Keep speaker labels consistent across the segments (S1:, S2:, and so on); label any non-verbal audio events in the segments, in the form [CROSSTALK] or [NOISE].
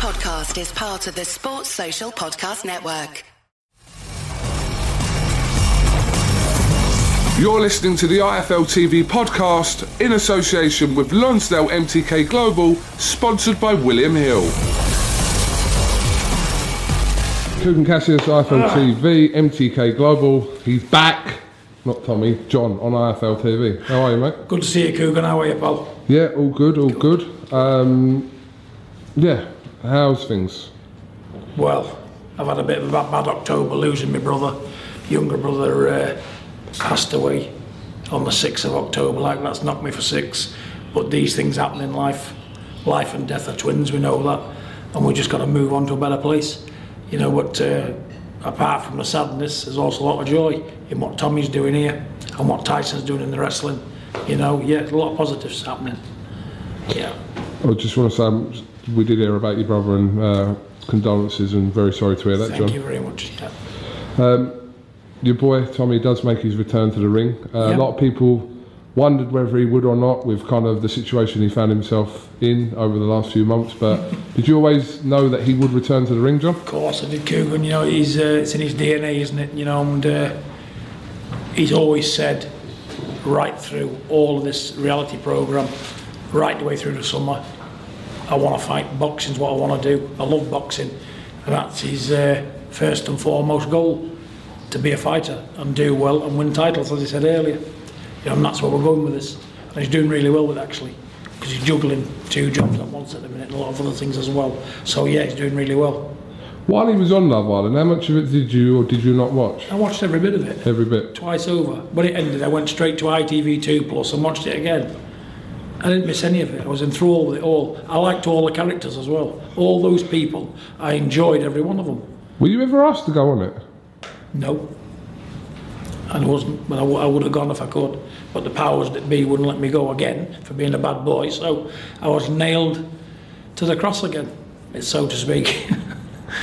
S1: podcast is part of the Sports Social Podcast Network.
S2: You're listening to the IFL TV podcast in association with Lonsdale MTK Global, sponsored by William Hill. Kugan Cassius, IFL TV, MTK Global. He's back. Not Tommy, John on IFL TV. How are you, mate?
S3: Good to see you, Kugan. How are you, pal?
S2: Yeah, all good, all good. Um, yeah, how's things?
S3: Well, I've had a bit of a bad, bad October losing my brother. Younger brother uh, passed away on the 6th of October. Like, that's knocked me for six. But these things happen in life. Life and death are twins, we know that. And we just got to move on to a better place. You know, but uh, apart from the sadness, there's also a lot of joy in what Tommy's doing here and what Tyson's doing in the wrestling. You know, yeah, a lot of positives happening. Yeah.
S2: I just want to say um, we did hear about your brother and uh, condolences and very sorry to hear that,
S3: Thank
S2: John.
S3: you very much. Yeah.
S2: Your boy Tommy does make his return to the ring. Uh,
S3: Yeah.
S2: A lot of people wondered whether he would or not with kind of the situation he found himself in over the last few months. But [LAUGHS] did you always know that he would return to the ring, John?
S3: Of course, I did Kugan. You know, he's uh, it's in his DNA, isn't it? You know, and uh, he's always said right through all of this reality program, right the way through the summer, I want to fight. Boxing's what I want to do. I love boxing, and that's his uh, first and foremost goal to be a fighter and do well and win titles, as I said earlier. You know, and that's where we're going with this. And he's doing really well with it, actually because he's juggling two jobs at once at the minute and a lot of other things as well. So yeah, he's doing really well.
S2: While he was on Love Island, how much of it did you or did you not watch?
S3: I watched every bit of it.
S2: Every bit.
S3: twice over. When it ended, I went straight to ITV2 Plus and watched it again. I didn't miss any of it. I was enthralled with it all. I liked all the characters as well. All those people, I enjoyed every one of them.
S2: Were you ever asked to go on it?
S3: No. And I wasn't, but I, w- I would have gone if I could. But the powers that be wouldn't let me go again for being a bad boy. So I was nailed to the cross again, so to speak.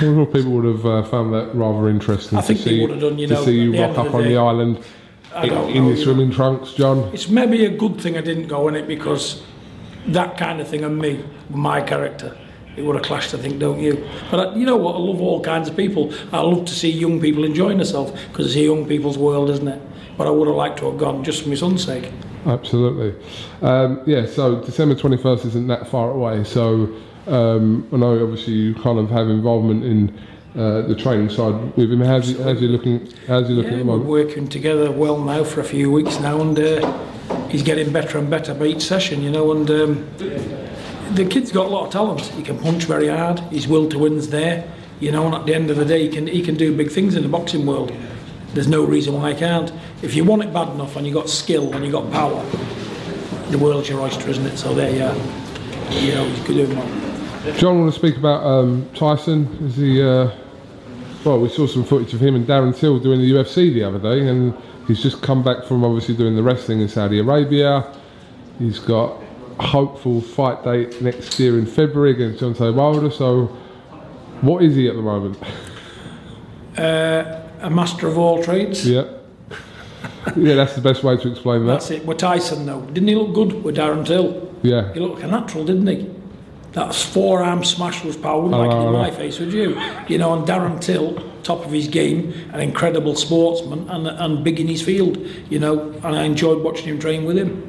S2: A lot of people would have uh, found that rather interesting
S3: I
S2: to
S3: think they
S2: see,
S3: would have done, you
S2: to
S3: know,
S2: see you rock up on
S3: day.
S2: the island
S3: I
S2: in, in your swimming trunks, John.
S3: It's maybe a good thing I didn't go in it because that kind of thing and me, my character, it would have clashed, I think, don't you? But I, you know what? I love all kinds of people. I love to see young people enjoying themselves because it's a young people's world, isn't it? But I would have liked to have gone just for my son's sake.
S2: Absolutely. Um, yeah, so December 21st isn't that far away. So um, I know obviously you kind of have involvement in uh, the training side with him. How's he, how's he looking? How's he looking
S3: Yeah,
S2: at the
S3: we're
S2: moment?
S3: working together well now for a few weeks now, and uh, he's getting better and better by each session, you know. And um, the kid's got a lot of talent. He can punch very hard. His will to win's there, you know. And at the end of the day, he can he can do big things in the boxing world. There's no reason why he can't. If you want it bad enough and you got skill and you got power, the world's your oyster, isn't it? So there you are. You know, he's doing well.
S2: John, want to speak about um, Tyson? Is he? Uh, well, we saw some footage of him and Darren Till doing the UFC the other day, and he's just come back from obviously doing the wrestling in Saudi Arabia. He's got a hopeful fight date next year in February against Deontay Wilder. So, what is he at the moment?
S3: Uh, a master of all trades.
S2: Yeah. yeah, that's the best way to explain that.
S3: That's it. With Tyson, though, didn't he look good with Darren Till?
S2: Yeah.
S3: He looked like a natural, didn't he? That forearm smash was power. Wouldn't oh, like it
S2: Oh,
S3: in my face, would you? You know, and Darren Till, top of his game, an incredible sportsman and, and big in his field, you know, and I enjoyed watching him train with him.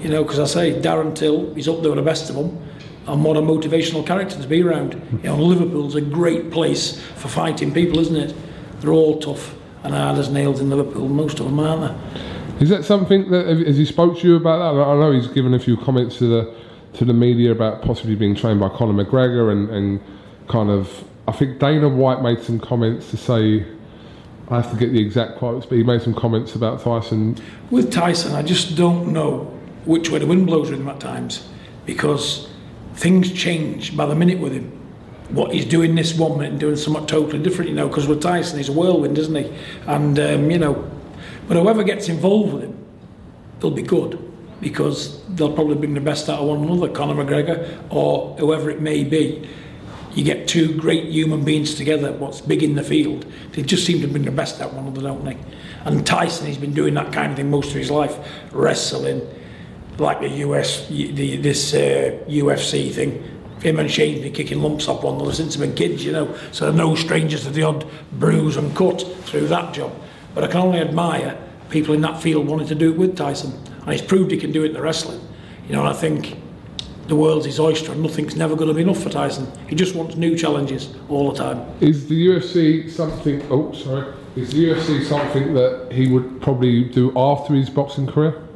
S3: You know, because I say, Darren Till, he's up there with the best of them. And what a motivational character to be around. You know, Liverpool's a great place for fighting people, isn't it? They're all tough and hard as nails in Liverpool, most of them, aren't they?
S2: Is that something that has he spoke to you about that? I know he's given a few comments to the to the media about possibly being trained by Conor McGregor and, and kind of. I think Dana White made some comments to say. I have to get the exact quotes, but he made some comments about Tyson.
S3: With Tyson, I just don't know which way the wind blows with him at times because things change by the minute with him. What he's doing this one minute and doing something totally different, you know, because with Tyson, he's a whirlwind, isn't he? And, um, you know, but whoever gets involved with him, they'll be good because they'll probably bring the best out of one another, Conor McGregor or whoever it may be. You get two great human beings together, what's big in the field, they just seem to bring the best out of one another, don't they? And Tyson, he's been doing that kind of thing most of his life, wrestling, like the US, the, this uh, UFC thing, him and Shane's been kicking lumps off one another since they've been kids, you know. So they're no strangers to the odd bruise and cut through that job. But I can only admire people in that field wanting to do it with Tyson. And he's proved he can do it in the wrestling. You know, and I think the world's his oyster and nothing's never going to be enough for Tyson. He just wants new challenges all the time.
S2: Is the UFC something? Oh, sorry. Is the UFC something that he would probably do after his boxing career,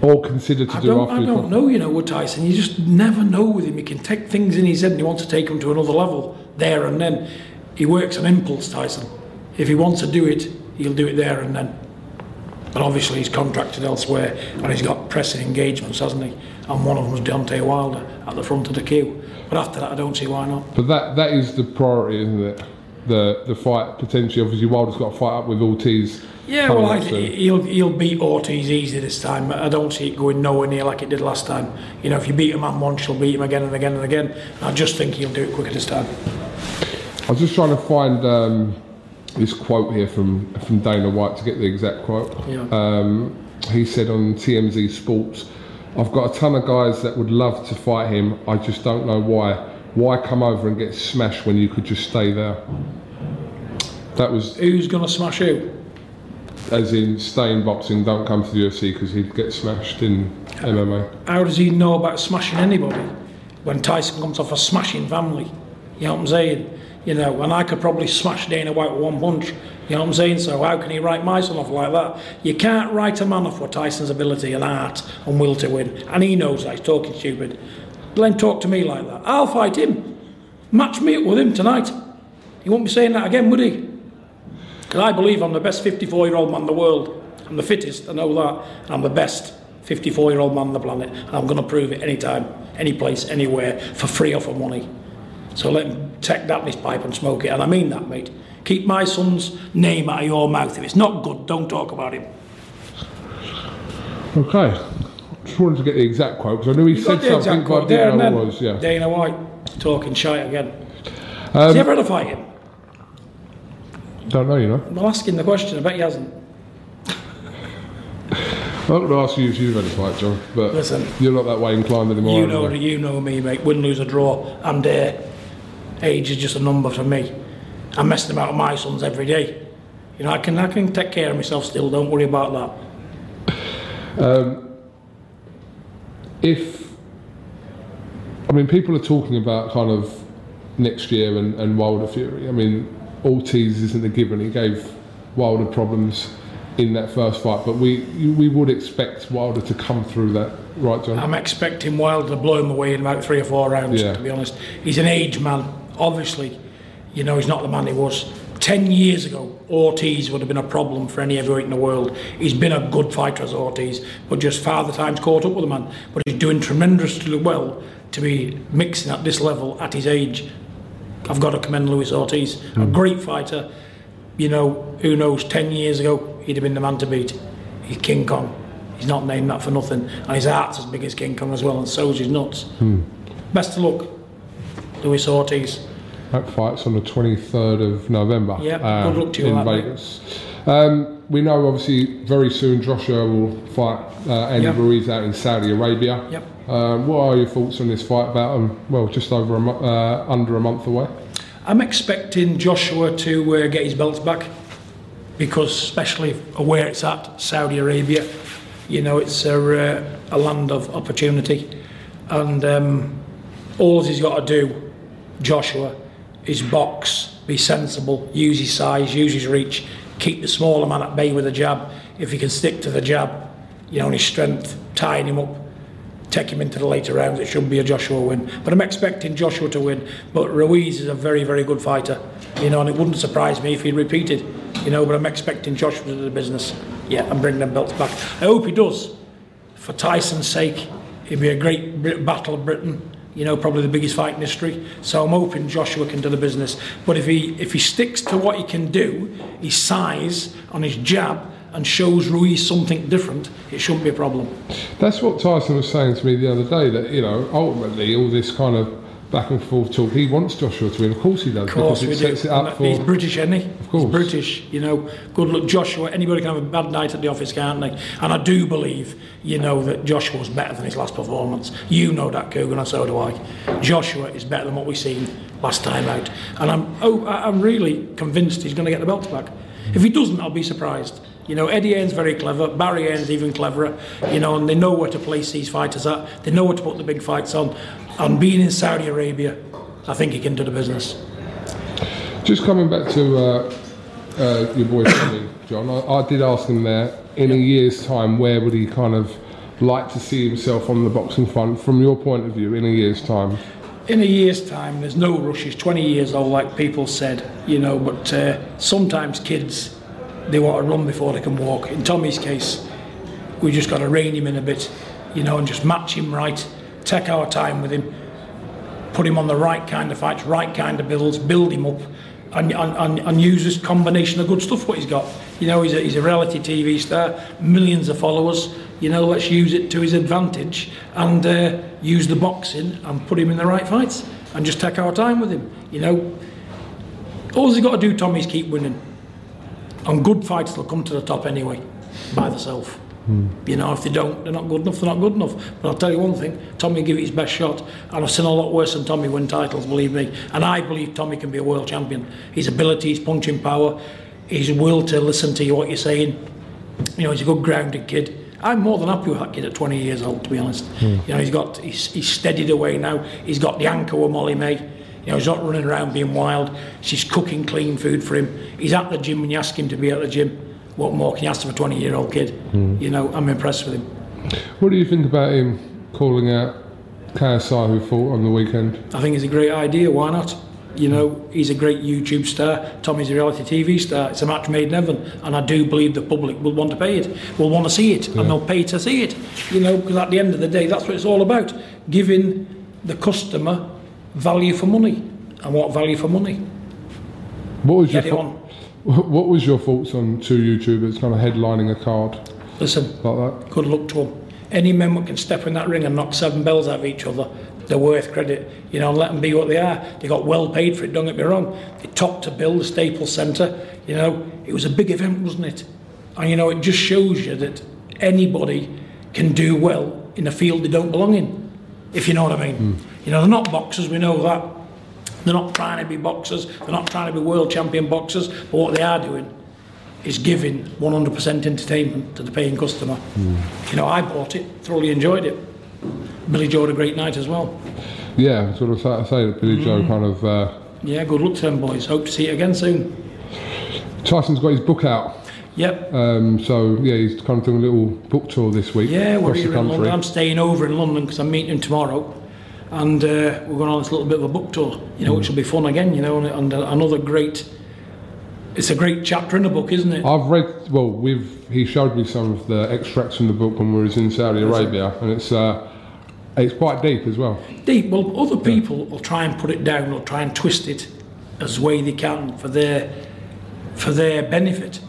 S2: or consider to
S3: I
S2: do after
S3: I don't
S2: boxing?
S3: know, you know, with Tyson. You just never know with him. He can take things in his head and he wants to take them to another level there and then. He works on impulse, Tyson. If he wants to do it, he'll do it there and then. But obviously he's contracted elsewhere and he's got pressing engagements, hasn't he? And one of them's Deontay Wilder at the front of the queue. But after that, I don't see why not.
S2: But that that is the priority, isn't it? The the fight potentially. Obviously, Wilder's got to fight up with Ortiz.
S3: Yeah, well,
S2: soon.
S3: he'll he'll beat Ortiz easy this time. I don't see it going nowhere near like it did last time. You know, if you beat a man once, you'll beat him again and again and again. I just think he'll do it quicker this time.
S2: I was just trying to find um, this quote here from from Dana White to get the exact quote.
S3: Yeah.
S2: Um, he said on TMZ Sports, "I've got a ton of guys that would love to fight him. I just don't know why. Why come over and get smashed when you could just stay there?" That was
S3: Who's going to smash who?
S2: as in stay in boxing, don't come to the UFC because he'd get smashed in MMA.
S3: How does he know about smashing anybody when Tyson comes off a smashing family? You know what I'm saying? You know, and I could probably smash Dana White with one punch. You know what I'm saying? So how can he write my son off like that? You can't write a man off for Tyson's ability and art and will to win. And he knows that. He's talking stupid. Him talk to me like that. I'll fight him. Match me up with him tonight. He won't be saying that again, would he? Because I believe I'm the best 54 year old man in the world. I'm the fittest, I know that. And I'm the best 54 year old man on the planet. And I'm going to prove it anytime, any place, anywhere, for free or for money. So let him take that in his pipe and smoke it. And I mean that, mate. Keep my son's name out of your mouth. If it's not good, don't talk about him.
S2: Okay. Just wanted to get the exact quote because I knew he
S3: You
S2: said something, but I didn't know what it was. Yeah.
S3: Dana White talking shite again.
S2: Um,
S3: Has he ever had a fight him?
S2: Don't know, you know.
S3: Well, ask him the question. I bet he hasn't.
S2: I'm not going to ask you if you've had a fight, John, but
S3: Listen.
S2: you're not that way inclined anymore.
S3: You know, you know me, mate. Win, lose, or draw. I'm there. Age is just a number for me. I'm messing about with my sons every day. You know, I can, I can take care of myself still. Don't worry about that.
S2: Um, if I mean people are talking about kind of next year and, and Wilder Fury. I mean Ortiz isn't a given. He gave Wilder problems in that first fight, but we we would expect Wilder to come through that, right, John?
S3: I'm expecting Wilder to blow him away in about three or four rounds,
S2: Yeah.
S3: to be honest. He's an age man. Obviously, you know, he's not the man he was. Ten years ago, Ortiz would have been a problem for any heavyweight in the world. He's been a good fighter as Ortiz, but just father time's caught up with the man. But he's doing tremendously well to be mixing at this level at his age. I've got to commend Luis Ortiz, a hmm. great fighter. You know, who knows, 10 years ago, he'd have been the man to beat. He's King Kong. He's not named that for nothing. And his heart's as big as King Kong as well, and so's his nuts. Hmm. Best of luck, Luis Ortiz.
S2: That fight's on the 23rd of November. um,
S3: Yeah, good luck to you
S2: in. Vegas. Um, we know obviously very soon Joshua will fight uh, Andy
S3: Yep.
S2: Ruiz out in Saudi Arabia.
S3: Yep.
S2: Um, what are your thoughts on this fight? About um, well, just over a mo- uh, under a month away.
S3: I'm expecting Joshua to uh, get his belts back because, especially where it's at, Saudi Arabia, you know, it's a, uh, a land of opportunity. And um, all he's got to do, Joshua, is box, be sensible, use his size, use his reach, keep the smaller man at bay with a jab. If he can stick to the jab, you know, and his strength, tying him up, take him into the later rounds. It shouldn't be a Joshua win. But I'm expecting Joshua to win. But Ruiz is a very, very good fighter. You know, and it wouldn't surprise me if he repeated. You know, but I'm expecting Joshua to do the business. Yeah, and bring them belts back. I hope he does. For Tyson's sake, it'd be a great battle of Britain. You know, probably the biggest fight in history. So I'm hoping Joshua can do the business. But if he if he sticks to what he can do, his size on his jab, and shows Ruiz something different, it shouldn't be a problem.
S2: That's what Tyson was saying to me the other day. That you know, ultimately, all this kind of back and forth talk. He wants Joshua to win. Of course he does.
S3: Of course
S2: because
S3: we
S2: it sets
S3: do.
S2: it up for.
S3: He's British, isn't he?
S2: Of course.
S3: He's British, you know. Good luck, Joshua. Anybody can have a bad night at the office, can't they? And I do believe, you know, that Joshua was better than his last performance. You know that, Kugan, and so do I. Joshua is better than what we've seen last time out. And I'm, oh, I'm really convinced he's going to get the belt back. If he doesn't, I'll be surprised. You know, Eddie Hearn's very clever, Barry Hearn's even cleverer, you know, and they know where to place these fighters at. They know where to put the big fights on. And being in Saudi Arabia, I think he can do the business.
S2: Just coming back to uh, uh, your boy John, I, I did ask him there in a year's time where would he kind of like to see himself on the boxing front from your point of view in a year's time.
S3: in a year's time, there's no rush. He's 20 years old, like people said, you know. But uh, sometimes kids, they want to run before they can walk. In Tommy's case, we just got to rein him in a bit, you know, and just match him right. Take our time with him, put him on the right kind of fights, right kind of builds, build him up, and, and, and, use this combination of good stuff what he's got. You know, he's a, he's a reality TV star, millions of followers. You know, let's use it to his advantage and uh, use the boxing and put him in the right fights and just take our time with him. You know, all he's got to do, Tommy, is keep winning. And good fights will come to the top anyway, by themselves. You know, if they don't, they're not good enough, they're not good enough. But I'll tell you one thing, Tommy give it his best shot. And I've seen a lot worse than Tommy win titles, believe me. And I believe Tommy can be a world champion. His ability, his punching power, his will to listen to you, what you're saying. You know, he's a good grounded kid. I'm more than happy with that kid at 20 years old, to be honest. Hmm. You know, he's got, he's, he's steadied away now. He's got the anchor with Molly May. You know, he's not running around being wild. She's cooking clean food for him. He's at the gym when you ask him to be at the gym. What more can you ask of a 20 year old kid? Hmm. You know, I'm impressed with him.
S2: What do you think about him calling out KSI who fought on the weekend?
S3: I think it's a great idea. Why not? You know, he's a great YouTube star. Tommy's a reality TV star. It's a match made in heaven, and I do believe the public will want to pay it, will want to see it, and they'll pay to see it. You know, because at the end of the day, that's what it's all about: giving the customer value for money. And what value for money?
S2: What was your
S3: Get it
S2: what was your thoughts on two YouTubers kind of headlining a card
S3: Listen,
S2: like that?
S3: good luck to them. Any men that can step in that ring and knock seven bells out of each other, they're worth credit. You know, let them be what they are. They got well paid for it, don't get me wrong. They topped to bill, the Staples Centre. You know, it was a big event, wasn't it? And, you know, it just shows you that anybody can do well in a field they don't belong in, if you know what I mean. Hmm. You know, they're not boxers, we know that. They're not trying to be boxers, they're not trying to be world champion boxers, but what they are doing is giving 100% entertainment to the paying customer. You know, I bought it, thoroughly enjoyed it. Billy Joe had a great night as well.
S2: Yeah, sort of say, say that Billy Joe kind of. Uh,
S3: Yeah, good luck to them boys. Hope to see it again soon.
S2: Tyson's got his book out,
S3: Yep.
S2: um, so yeah, he's kind of doing a little book tour this week
S3: Yeah, we're
S2: across
S3: here
S2: the
S3: in. London. I'm staying over in London because I'm meeting him tomorrow. And uh, we're going on this little bit of a book tour, you know, which will be fun again, you know, and, and another great. It's a great chapter in the book, isn't it?
S2: I've read well. We've he showed me some of the extracts from the book when we was in Saudi Arabia, and it's uh, it's quite deep as well.
S3: deep. Well, other people will try and put it down or try and twist it as way they can for their for their benefit.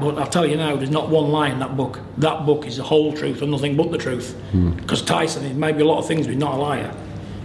S3: But I'll tell you now, there's not one lie in that book. That book is the whole truth and nothing but the truth. Because Tyson, it may be a lot of things, but he's not a liar.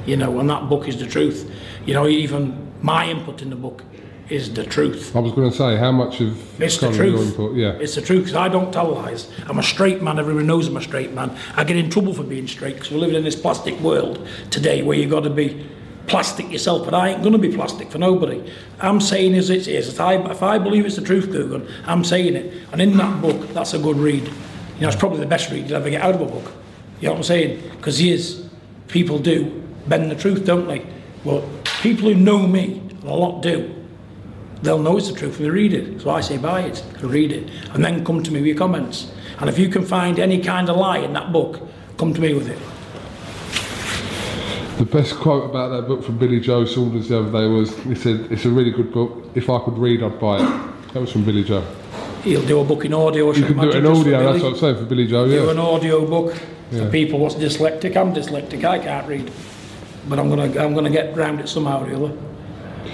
S3: You know, and that book is the truth. You know, even my input in the book is the truth.
S2: I was going to say how much of
S3: It's the truth.
S2: input, yeah.
S3: It's the truth because I don't tell lies. I'm a straight man. Everyone knows I'm a straight man. I get in trouble for being straight because we're living in this plastic world today where you got to be plastic yourself. But I ain't going to be plastic for nobody. I'm saying as it is. If I, if I believe it's the truth, Kugan, I'm saying it. And in that book, that's a good read. You know, it's probably the best read you'll ever get out of a book. You know what I'm saying? Because yes, people do bend the truth, don't they? Well, people who know me, and a lot do, they'll know it's the truth if they read it. So I say buy it, read it, and then come to me with your comments. And if you can find any kind of lie in that book, come to me with it.
S2: The best quote about that book from Billy Joe Saunders the other day was he said, It's a really good book. If I could read, I'd buy it. That was from Billy Joe.
S3: He'll do a book in audio.
S2: You can do it in audio, that's what I'm saying for Billy Joe,
S3: Do
S2: yeah.
S3: an audio book
S2: Yeah.
S3: for people what's dyslexic. I'm dyslexic. I can't read, but I'm gonna I'm gonna get round it somehow or other.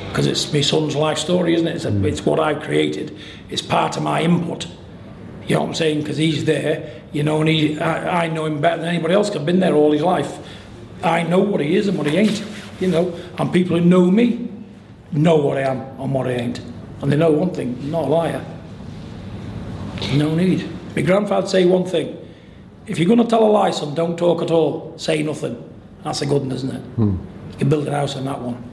S3: Because it's my son's life story, isn't it? It's, a,
S2: Mm.
S3: it's what I've created. It's part of my input. You know what I'm saying? Because he's there, you know, and he, I, I know him better than anybody else. I've been there all his life. I know what he is and what he ain't. you know, and people who know me know what I am and what I ain't. And they know one thing, I'm not a liar. No need. My grandfather say one thing. If you're going to tell a lie, son, don't talk at all. Say nothing. That's a good one, isn't it? You can build a house on that one.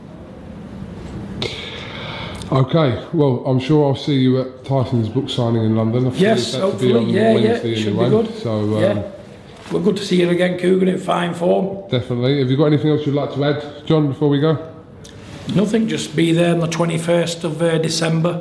S2: Okay, well, I'm sure I'll see you at Tyson's book signing in London. I
S3: Yes,
S2: that to be
S3: hopefully.
S2: on
S3: Yeah, yeah.
S2: Wednesday
S3: Should
S2: anyway.
S3: be good.
S2: So, um,
S3: yeah. We're good to see you again, Kugan, in fine form.
S2: definitely. Have you got anything else you'd like to add, John, before we go?
S3: Nothing, just be there on the 21st of uh, December.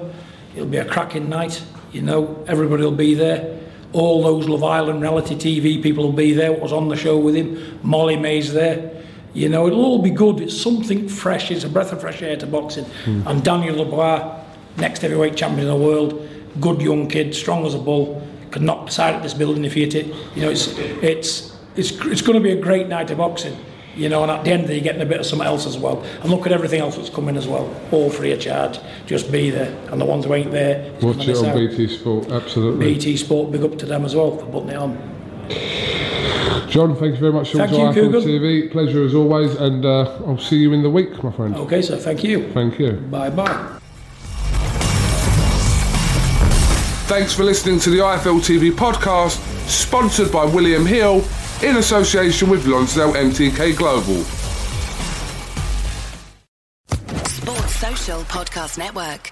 S3: It'll be a cracking night, you know, everybody will be there. All those Love Island reality TV people will be there, what was on the show with him. Molly May's there. You know, it'll all be good. It's something fresh, it's a breath of fresh air to boxing. Hmm. And Daniel Dubois, next heavyweight champion of the world, good young kid, strong as a bull, could knock beside at this building if he hit it. You know, it's, it's, it's, it's going to be a great night of boxing. You know, and at the end of it, you're getting a bit of something else as well. And look at everything else that's coming as well. All free of charge. Just be there. And the ones who ain't there, it's
S2: Watch
S3: gonna
S2: it on
S3: out.
S2: BT Sport, absolutely.
S3: BT Sport, big up to them as well for putting it on.
S2: John, thank you very much for
S3: Thank
S2: coming
S3: you,
S2: to TV. Pleasure as always, and uh, I'll see you in the week, my friend.
S3: Okay, so thank you.
S2: Thank you.
S3: Bye bye.
S2: Thanks for listening to the IFL TV podcast, sponsored by William Hill in association with Lonsdale MTK Global.
S1: Sports Social Podcast Network.